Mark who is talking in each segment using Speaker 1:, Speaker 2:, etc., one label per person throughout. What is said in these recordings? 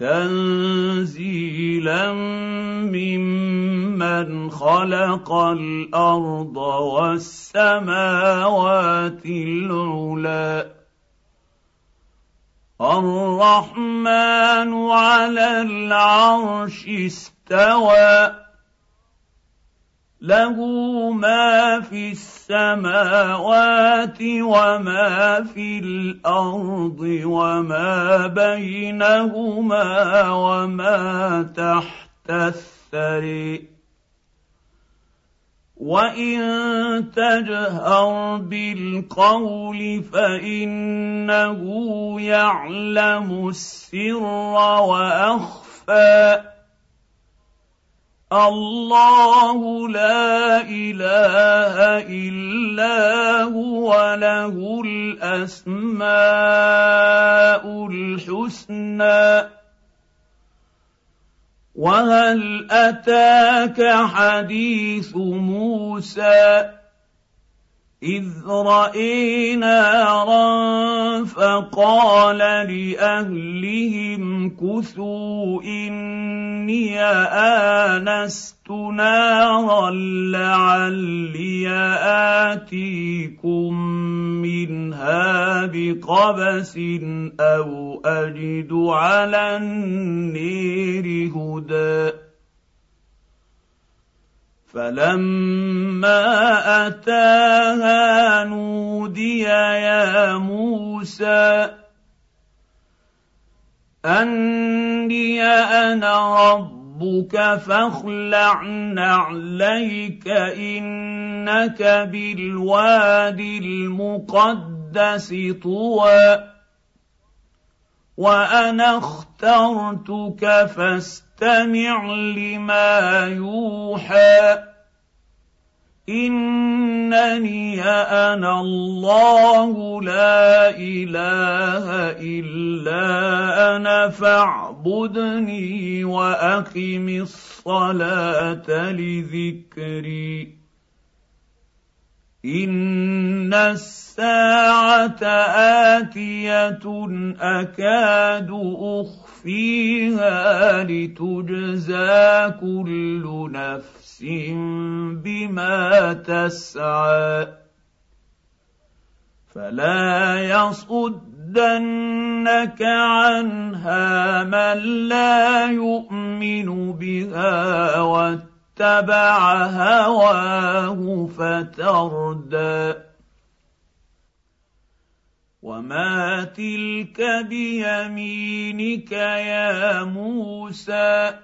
Speaker 1: تنزيلا ممن خلق الأرض والسماوات العلى الرحمن على العرش استوى. له ما في السماوات وما في الأرض وما بينهما وما تحت الثري. وإن تجهر بالقول فإنه يعلم السر وأخفى. الله لا إله إلا هو له الأسماء الحسنى. وهل أتاك حديث موسى؟ إذ راي نارا فقال لأهلهم كثوا إني آنست نارا لعلي آتيكم منها بقبس أو أجد على النير هدى. فلما أتاها نودي يا موسى أني أنا ربك فاخلع نعليك إنك بالوادي المقدس طوى وأنا اخترتك فاستمع لما يوحى. إنني أنا الله لا إله إلا أنا فاعبدني وأقم الصلاة لذكري. ان الساعة اتيه اكاد اخفيها لتجزى كل نفس بما تسعى فلا يصدنك عنها من لا يؤمن بها اتبع هواه فتردى. وما تلك بيمينك يا موسى؟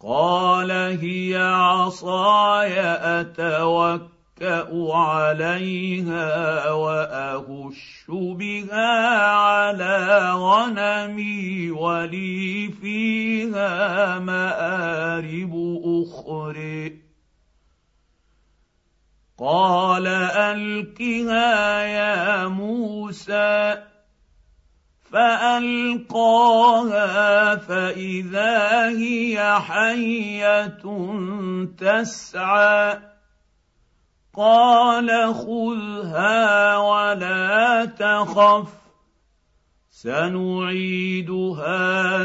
Speaker 1: قال هي عصاي أتوكل اتكا عليها واهش بها على غنمي ولي فيها مارب أخرى قال القها يا موسى فالقاها فاذا هي حيه تسعى قال خذها ولا تخف سنعيدها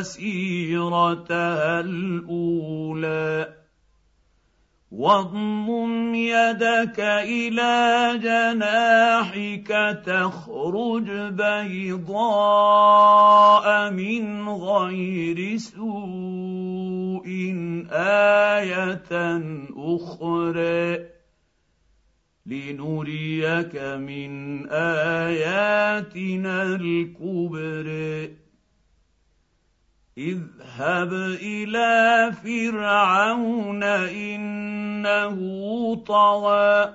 Speaker 1: سيرتها الأولى. واضمم يدك إلى جناحك تخرج بيضاء من غير سوء آية أخرى. لنريك من آياتنا الكبر اذهب إلى فرعون إنه طغى.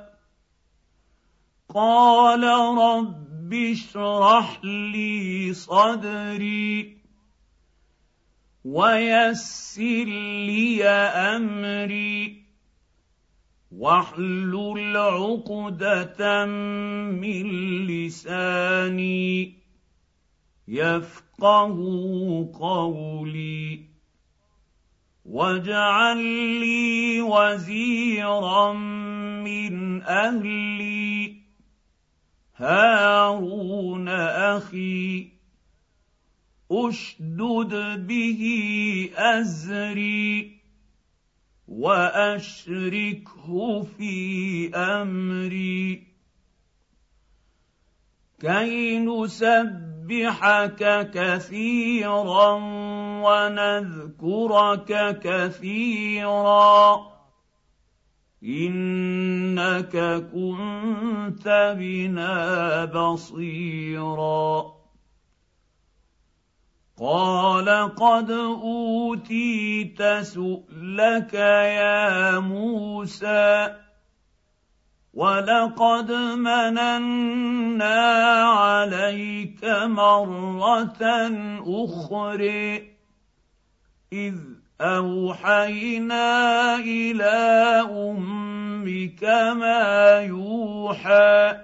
Speaker 1: قال رب اشرح لي صدري ويسر لي أمري. واحلل عقدة من لساني يفقه قولي واجعل لي وزيرا من أهلي هارون أخي أشدد به أزري وأشركه في أمري. كي نسبحك كثيرا ونذكرك كثيرا. إنك كنت بنا بصيرا. قال قد أوتيت سؤلك يا موسى ولقد مننا عليك مرة أخرى إذ أوحينا إلى أمك ما يوحى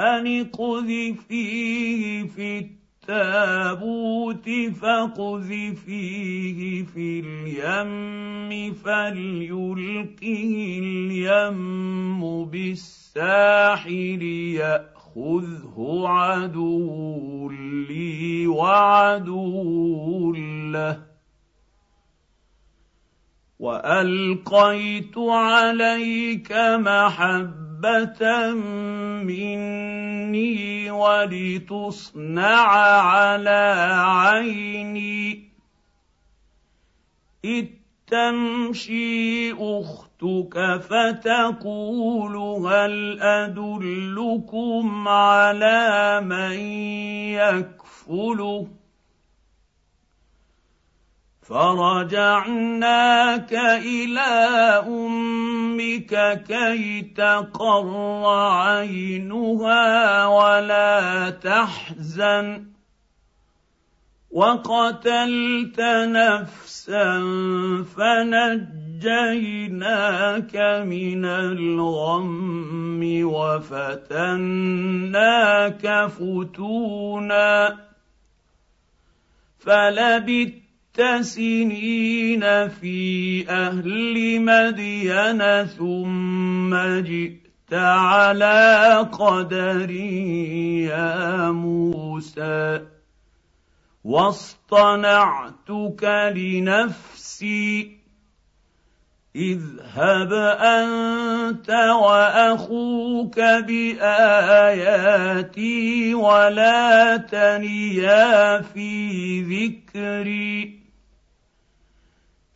Speaker 1: أن اقذفيه في التابوت فاقذفيه في اليم فليلقه اليم بالساحل يأخذه عدو لي وعدو له. وألقيت عليك محبة مني ولتصنع على عيني. تمشي أختك فتقول هل أدلكم على من يكفله؟ فرجعناك إلى أمك كي تقر عينها ولا تحزن وقتلت نفسا فنجيناك من الغم وفتناك فتونا فلبثت سنين في أهل مدين ثم جئت على قدر يا موسى واصطنعتك لنفسي اذهب انت واخوك باياتي ولا تنيا في ذكري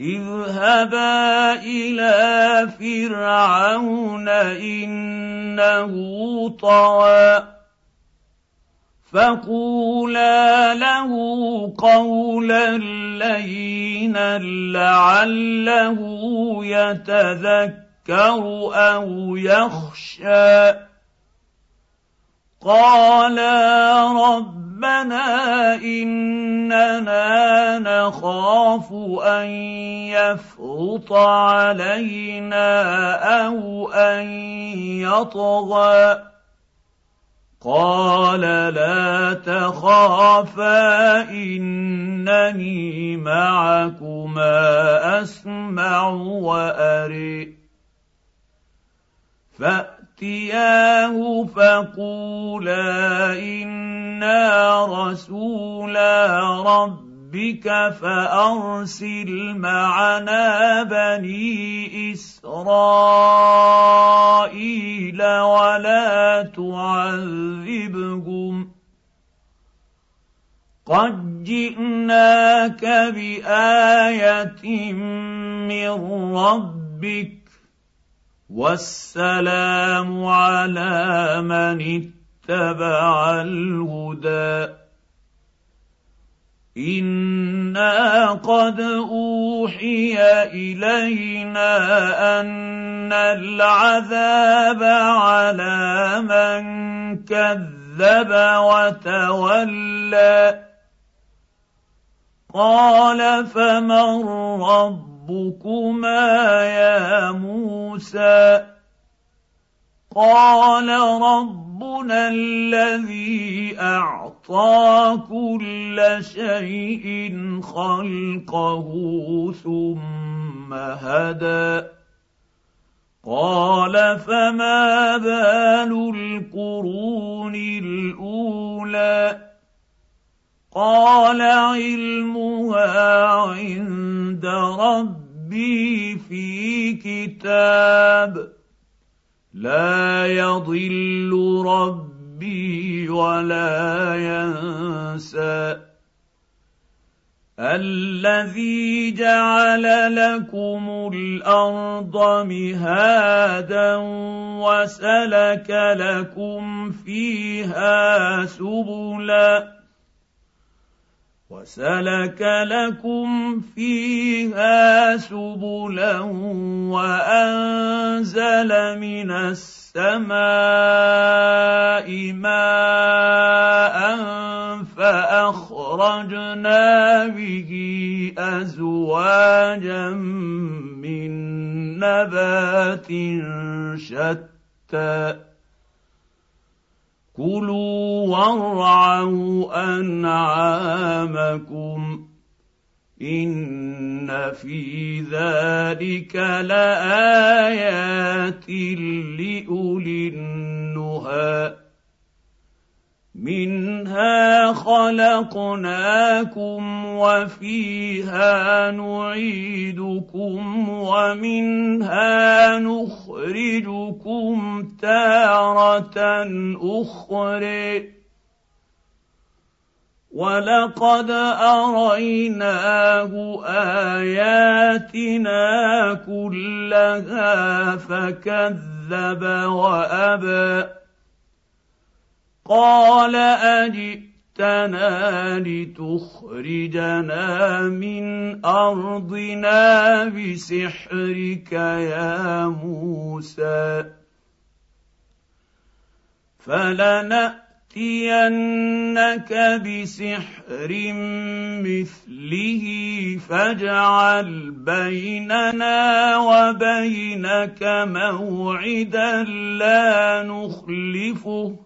Speaker 1: اذهبا إلى فرعون انه طغى فقولا له قولا لينا لعله يتذكر أو يخشى قالا ربنا اننا نخاف ان يفرط علينا أو ان يطغى قال لا تخافا انني معكما اسمع واري فاتياه فقولا أنا رسولا ربك فأرسل معنا بني إسرائيل ولا تعذبهم قد جئناك بآية من ربك والسلام على من اتبع الهدى أنا قد اوحي الينا ان العذاب على من كذب وتولى قال فمن ربكما يا موسى قال ربنا الذي أعطى كل شيء خلقه ثم هدى. قال فما بال القرون الأولى؟ قال علمها عند ربي في كتاب. لا يضل ربي ولا ينسى. الذي جعل لكم الأرض مهادا وسلك لكم فيها سبلا. وسلك لكم فيها سبلا وأنزل من السماء ماء فأخرجنا به أزواجا من نبات شتى كلوا وارعوا أنعامكم إن في ذلك لآيات لأولي النهي منها خلقناكم وفيها نعيدكم ومنها نخرجكم تارة أخرى. ولقد اريناه اياتنا كلها فكذب وابى قال أجئتنا لتخرجنا من أرضنا بسحرك يا موسى فلنأتينك بسحر مثله فاجعل بيننا وبينك موعدا لا نخلفه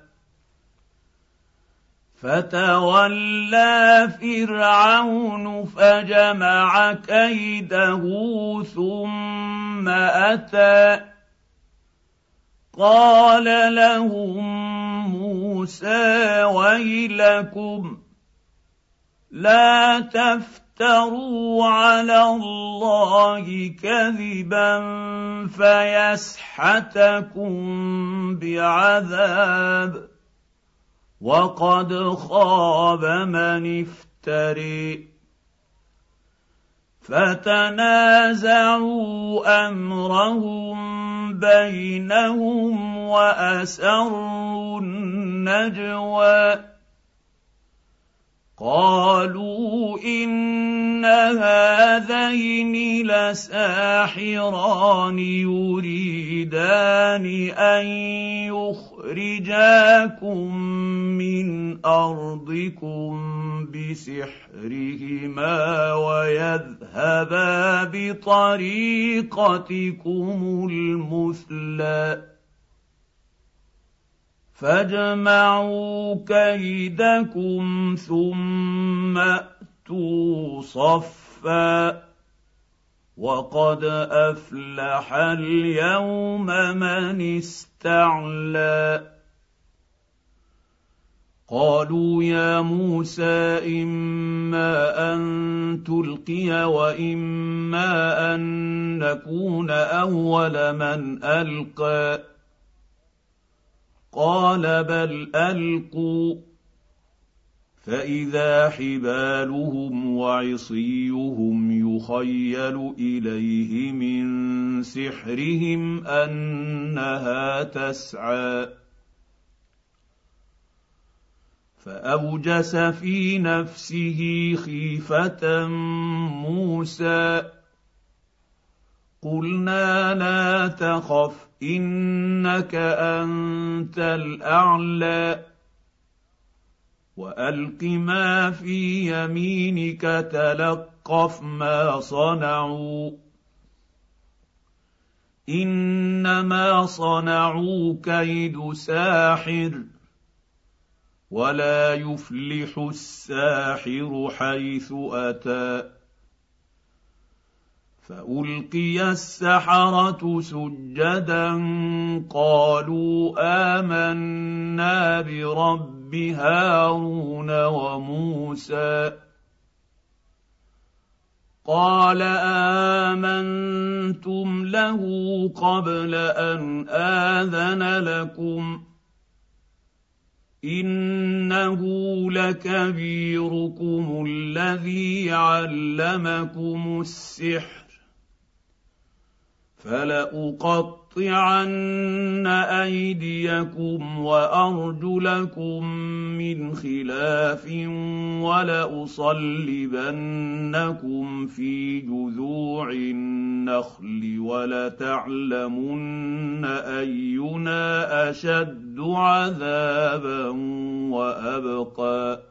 Speaker 1: فتولى فرعون فجمع كيده ثم أتى. قال لهم موسى ويلكم لا تفتروا على الله كذبا فيسحتكم بعذاب. وقد خاب من افتري. فتنازعوا أمرهم بينهم وأسروا النجوى. قالوا إن هذين لساحران يريدان أن يخرجاكم من أرضكم بسحرهما ويذهبا بطريقتكم المثلي فاجمعوا كيدكم ثم أتوا صفا. وقد أفلح اليوم من استعلى. قالوا يا موسى إما أن تلقي وإما أن نكون أول من ألقى. قال بل ألقوا فإذا حبالهم وعصيهم يخيل إليه من سحرهم أنها تسعى. فأوجس في نفسه خيفة موسى قلنا لا تخف إنك أنت الأعلى. وألق ما في يمينك تلقف ما صنعوا. إنما صنعوا كيد ساحر ولا يفلح الساحر حيث أتى. فألقي السحرة سجدا قالوا آمنا برب هارون وموسى قال آمنتم له قبل أن آذن لكم إنه لكبيركم الذي علمكم السحر فلأقطعن أيديكم وأرجلكم من خلاف ولأصلبنكم في جذوع النخل ولتعلمن أينا أشد عذابا وأبقى.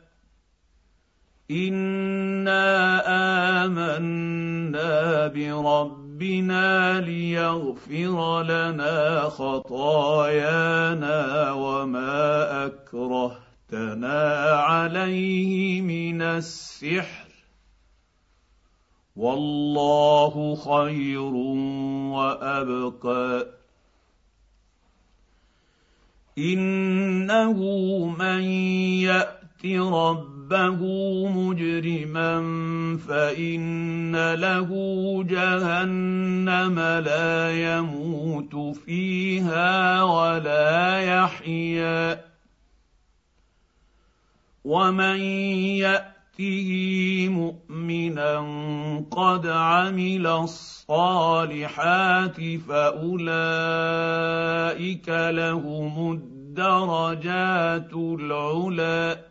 Speaker 1: انا امنا بربنا ليغفر لنا خطايانا وما اكرهتنا عليه من السحر والله خير وابقى انه من يات رب ربه مجرما فإن له جهنم لا يموت فيها ولا يحيا. ومن يأته مؤمنا قد عمل الصالحات فأولئك لهم الدرجات العلي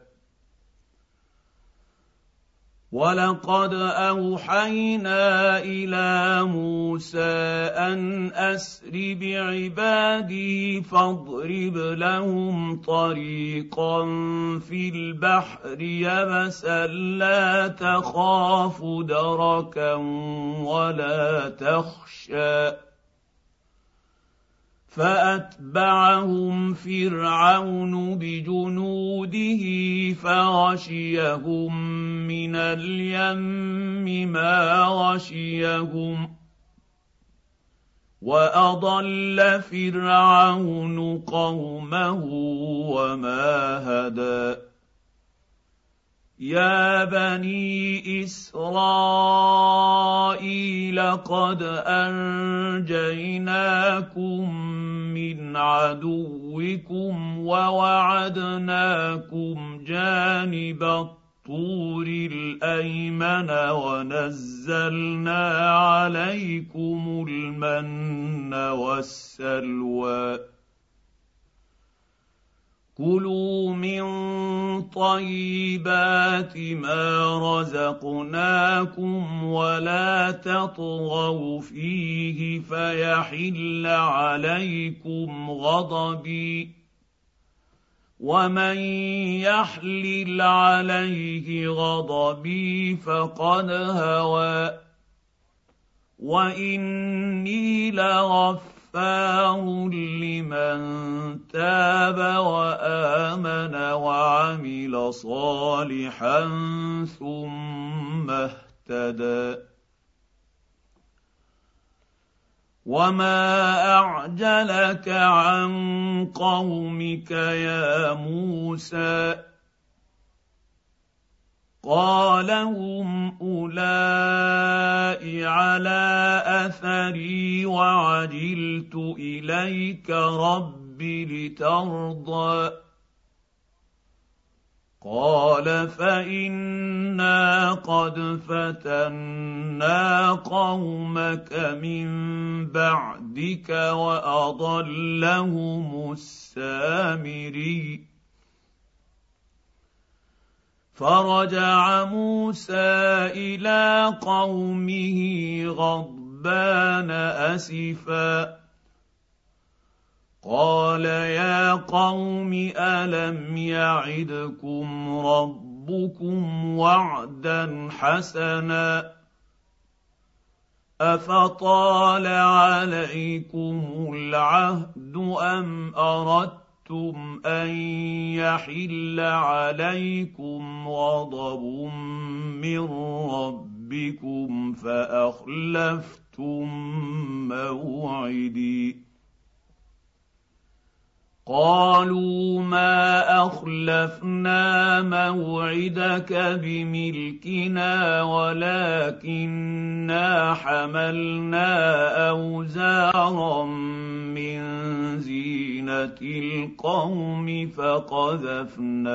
Speaker 1: ولقد اوحينا إلى موسى ان اسر بعبادي فاضرب لهم طريقا في البحر يبسا لا تخاف دركا ولا تخشى فأتبعهم فرعون بجنوده فغشيهم من اليم ما غشيهم وأضل فرعون قومه وما هدى يا بني اسرائيل قد انجيناكم من عدوكم ووعدناكم جانب الطور الايمن ونزلنا عليكم المن والسلوى كلوا من طيبات ما رزقناكم ولا تطغوا فيه فيحل عليكم غضبي ومن يحلل عليه غضبي فقد هوى وإني لغفار لمن تاب وامن وعمل صالحا ثم اهتدى وما اعجلك عن قومك يا موسى قال هم اولئك على اثري وعجلت اليك رب لترضى قال فانا قد فتنا قومك من بعدك واضلهم السامري فرجع موسى إلى قومه غضبان أسفا. قال يا قوم ألم يعدكم ربكم وعدا حسنا؟ أفطال عليكم العهد أم أردتم ان يحل عليكم غضب من ربكم فاخلفتم موعدي قالوا ما أخلفنا موعدك بملكنا ولكنا حملنا أوزارا من زينة القوم فقذفناها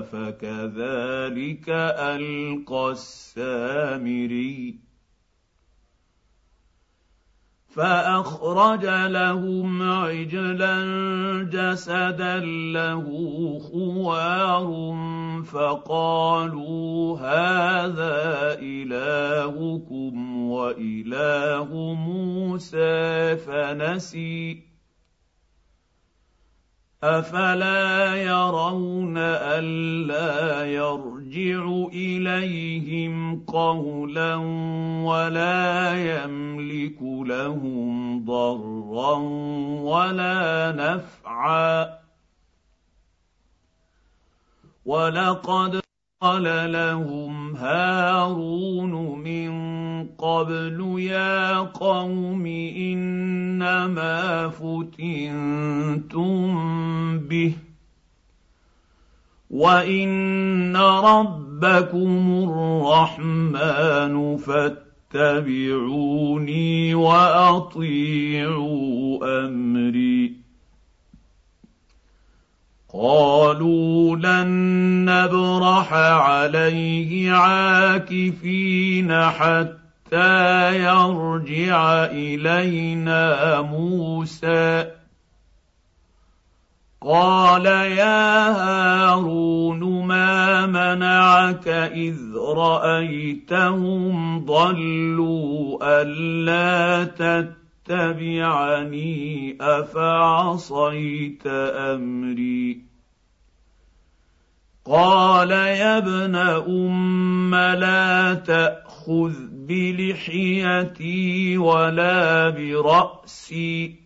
Speaker 1: فكذلك ألقى السامري فأخرج لهم عجلا جسدا له خوار فقالوا هذا إلهكم وإله موسى فنسي أفلا يرون ألا يرجع إليهم قولا ولا يملك لهم ضرا ولا نفعا. ولقد قال لهم هارون من قبل يا قوم انما فتنتم به وان ربكم الرحمن فاتبعوني واطيعوا امري قالوا لن نبرح عليه عاكفين حتى يرجع إلينا موسى. قال يا هارون ما منعك إذ رأيتهم ضلوا ألا تتبعني أفعصيت أمري؟ قال يا ابن أم لا تأخذ بلحيتي ولا برأسي.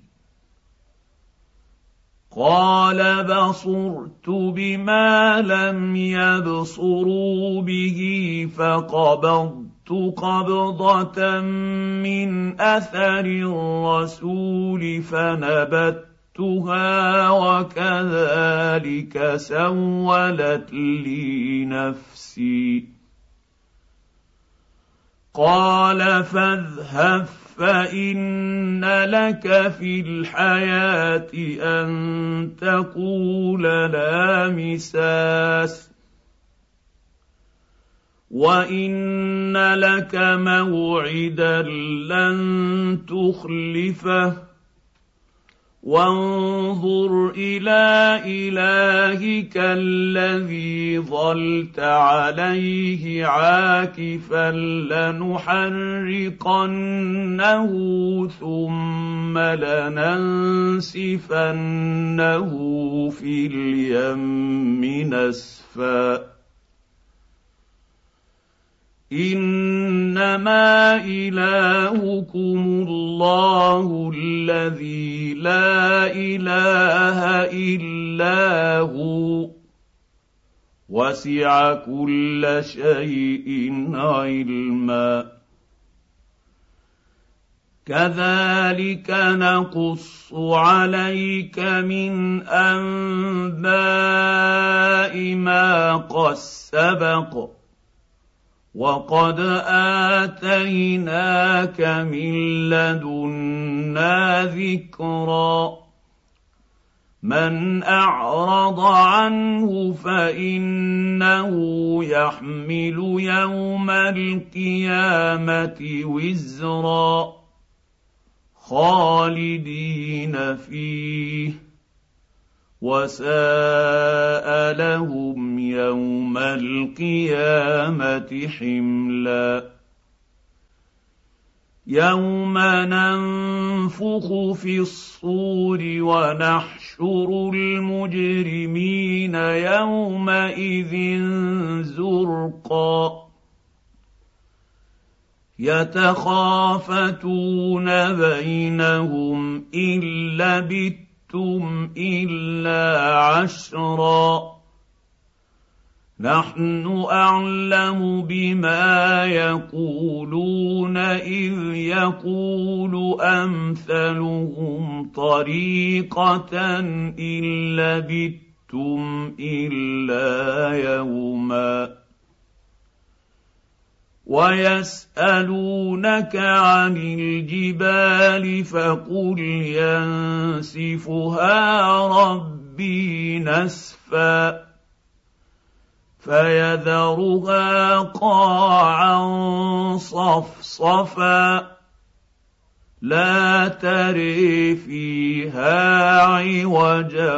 Speaker 1: قال بصرت بما لم يبصروا به فقبضت قبضه من اثر الرسول فنبتها وكذلك سولت لي نفسي قال فاذهب فان لك في الحياة ان تقول لا مساس وان لك موعدا لن تخلفه وانظر إلى إلهك الذي ظلت عليه عاكفا لنحرقنه ثم لننسفنه في اليم نسفا إنما إلهكم الله الذي لا إله إلا هو. وسع كل شيء علما. كذلك نقص عليك من أنباء ما قد سبق. وقد اتيناك من لدنا ذكرا من اعرض عنه فانه يحمل يوم القيامه وزرا خالدين فيه وساء لهم يوم القيامة حملا. يوم ننفخ في الصور ونحشر المجرمين يومئذ زرقا. يتخافتون بينهم إن لبثتم لبثتم الا عشرا. نحن اعلم بما يقولون اذ يقول امثلهم طريقه ان لبثتم الا يوما. ويسألونك عن الجبال فقل ينسفها ربي نسفا فيذرها قاعا صفصفا لا تري فيها عوجا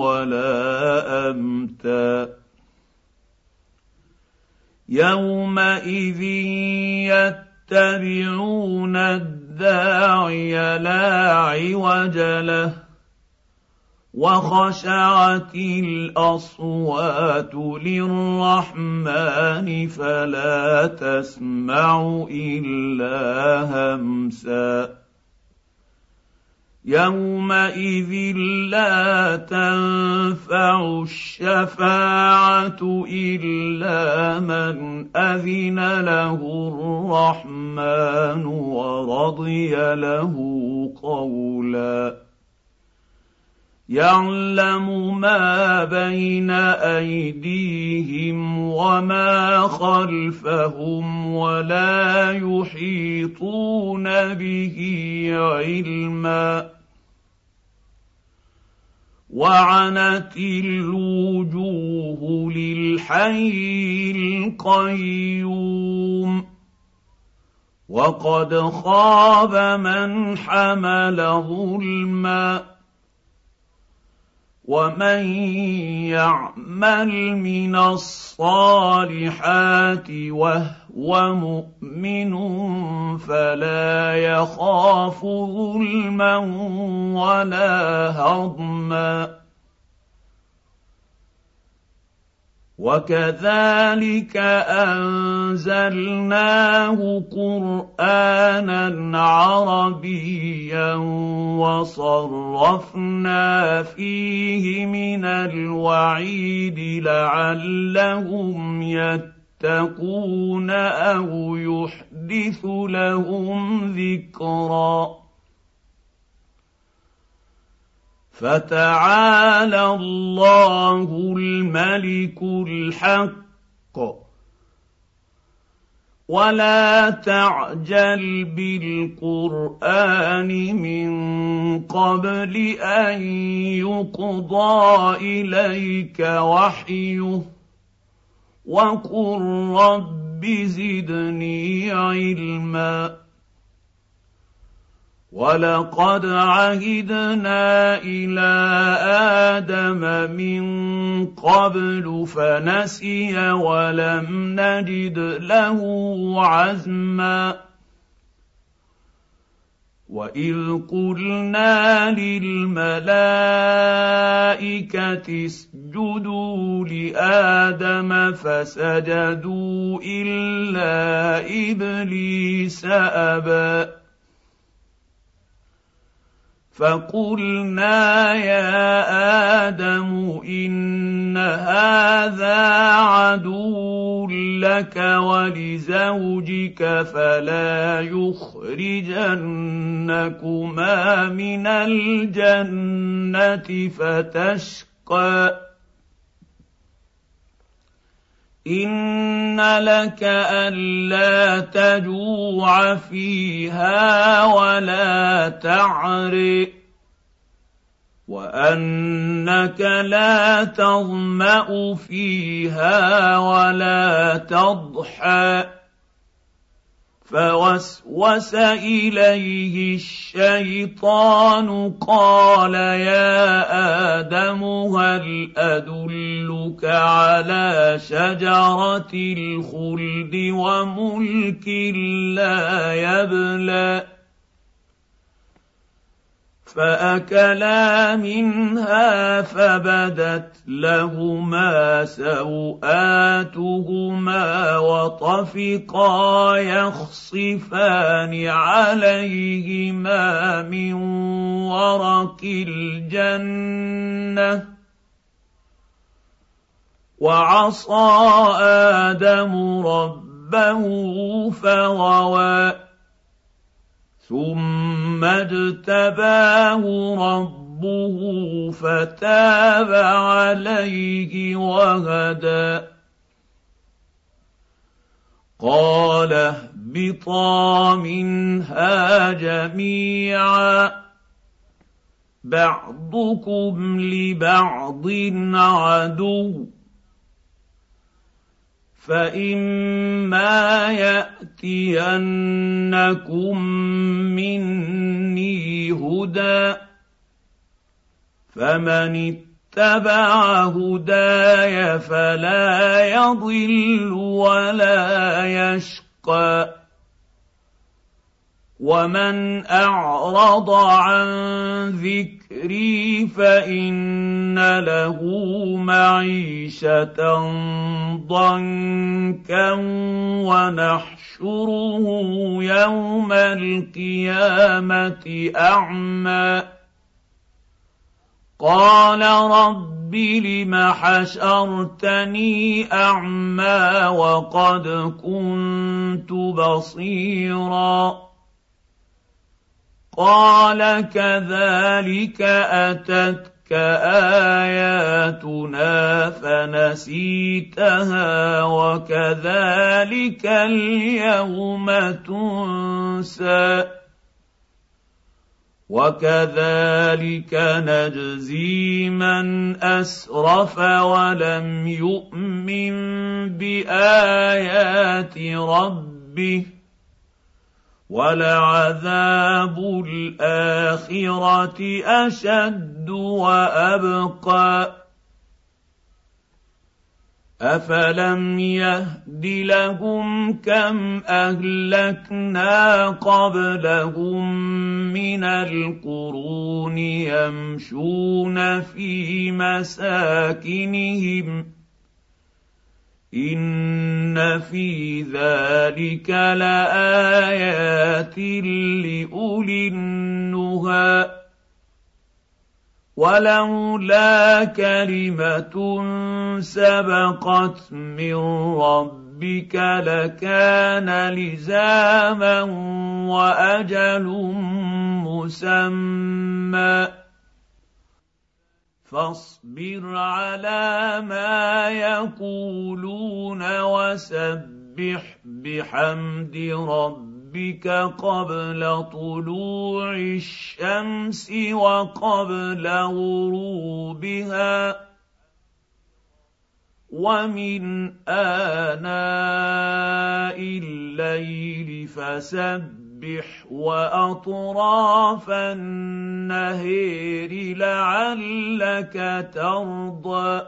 Speaker 1: ولا أمتا يومئذ يتبعون الداعي لا عوج له وخشعت الاصوات للرحمن فلا تسمع الا همسا يومئذ لا تنفع الشفاعه الا من اذن له الرحمن ورضي له قولا يعلم ما بين أيديهم وما خلفهم ولا يحيطون به علما. وعنت الوجوه للحي القيوم. وقد خاب من حمل ظلما. ومن يعمل من الصالحات وهو مؤمن فلا يخاف ظلما ولا هضما وكذلك أنزلناه قرآنا عربيا وصرفنا فيه من الوعيد لعلهم يتقون أو يحدث لهم ذكرا. فتعالى الله الملك الحق. ولا تعجل بالقرآن من قبل أن يقضى إليك وحيه. وقل رب زدني علما. ولقد عهدنا إلى آدم من قبل فنسي ولم نجد له عزما واذ قلنا للملائكه اسجدوا لادم فسجدوا الا ابليس ابى فقلنا يا آدم ان هذا عدو لك ولزوجك فلا يخرجنكما من الجنه فتشقى ان لك الا تجوع فيها ولا تعري وانك لا تظما فيها ولا تضحى فوسوس إليه الشيطان قال يا آدم هل أدلك على شجرة الخلد وملك لا يبلى فأكلا منها فبدت لهما سوآتهما وطفقا يخصفان عليهما من ورق الجنة. وعصى آدم ربه فغوى ثم اجتباه ربه فتاب عليه وهدى. قال اهبطا منها جميعا. بعضكم لبعض عدو. فاما ياتينكم مني هدى فمن اتبع هداي فلا يضل ولا يشقى ومن اعرض عن ذكري فان له معيشه ضنكا ونحشره يوم القيامه اعمى قال رب لم حشرتني اعمى وقد كنت بصيرا قال كذلك اتتك اياتنا فنسيتها وكذلك اليوم تنسى وكذلك نجزي من اسرف ولم يؤمن بايات ربه ولعذاب الآخرة أشد وأبقى. أفلم يهد لهم كم أهلكنا قبلهم من القرون يمشون في مساكنهم ان في ذلك لايات لاولي النهى ولولا كلمه سبقت من ربك لكان لزاما واجل مسمى فاصبر على ما يقولون وسبح بحمد ربك قبل طلوع الشمس وقبل غروبها. ومن آناء الليل فسبح وأطراف النهير لعلك ترضى.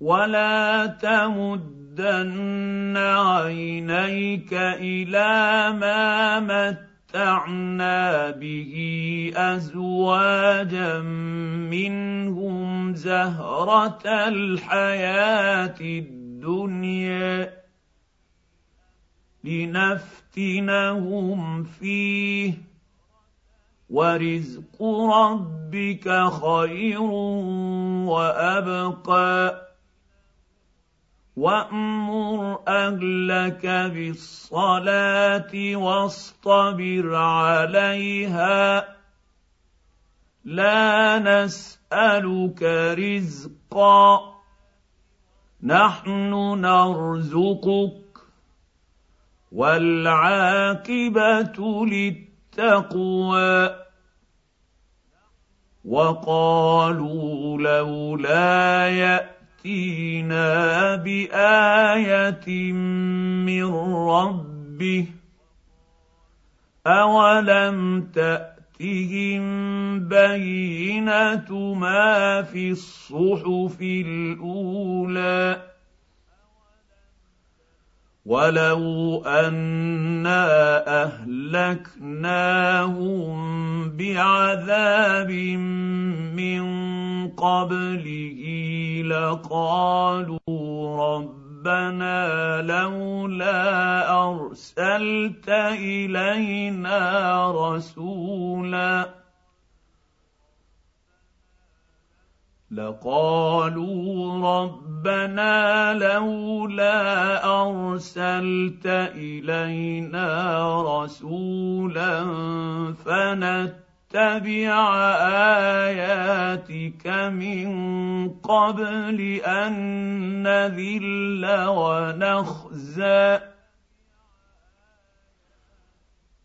Speaker 1: ولا تمدن عينيك إلى ما متعنا به أزواجا منهم زهرة الحياة الدنيا. لنفتنهم فيه. ورزق ربك خير وابقى. وامر اهلك بالصلاه واصطبر عليها. لا نسالك رزقا. نحن نرزقك والعاقبه للتقوى وقالوا لولا ياتي ياتينا بايه من ربه اولم تاتهم بينه ما في الصحف الاولى ولو انا اهلكناهم بعذاب من قبله لقالوا ربنا لولا ارسلت الينا رسولا لقالوا ربنا لولا أرسلت إلينا رسولا فنتبع آياتك من قبل أن نذل ونخزى.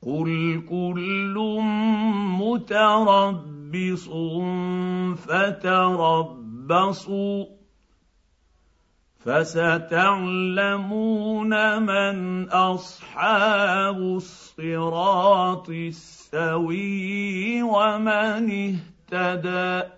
Speaker 1: قل كل متربص متربص فتربصوا فستعلمون من اصحاب الصراط السوي ومن اهتدى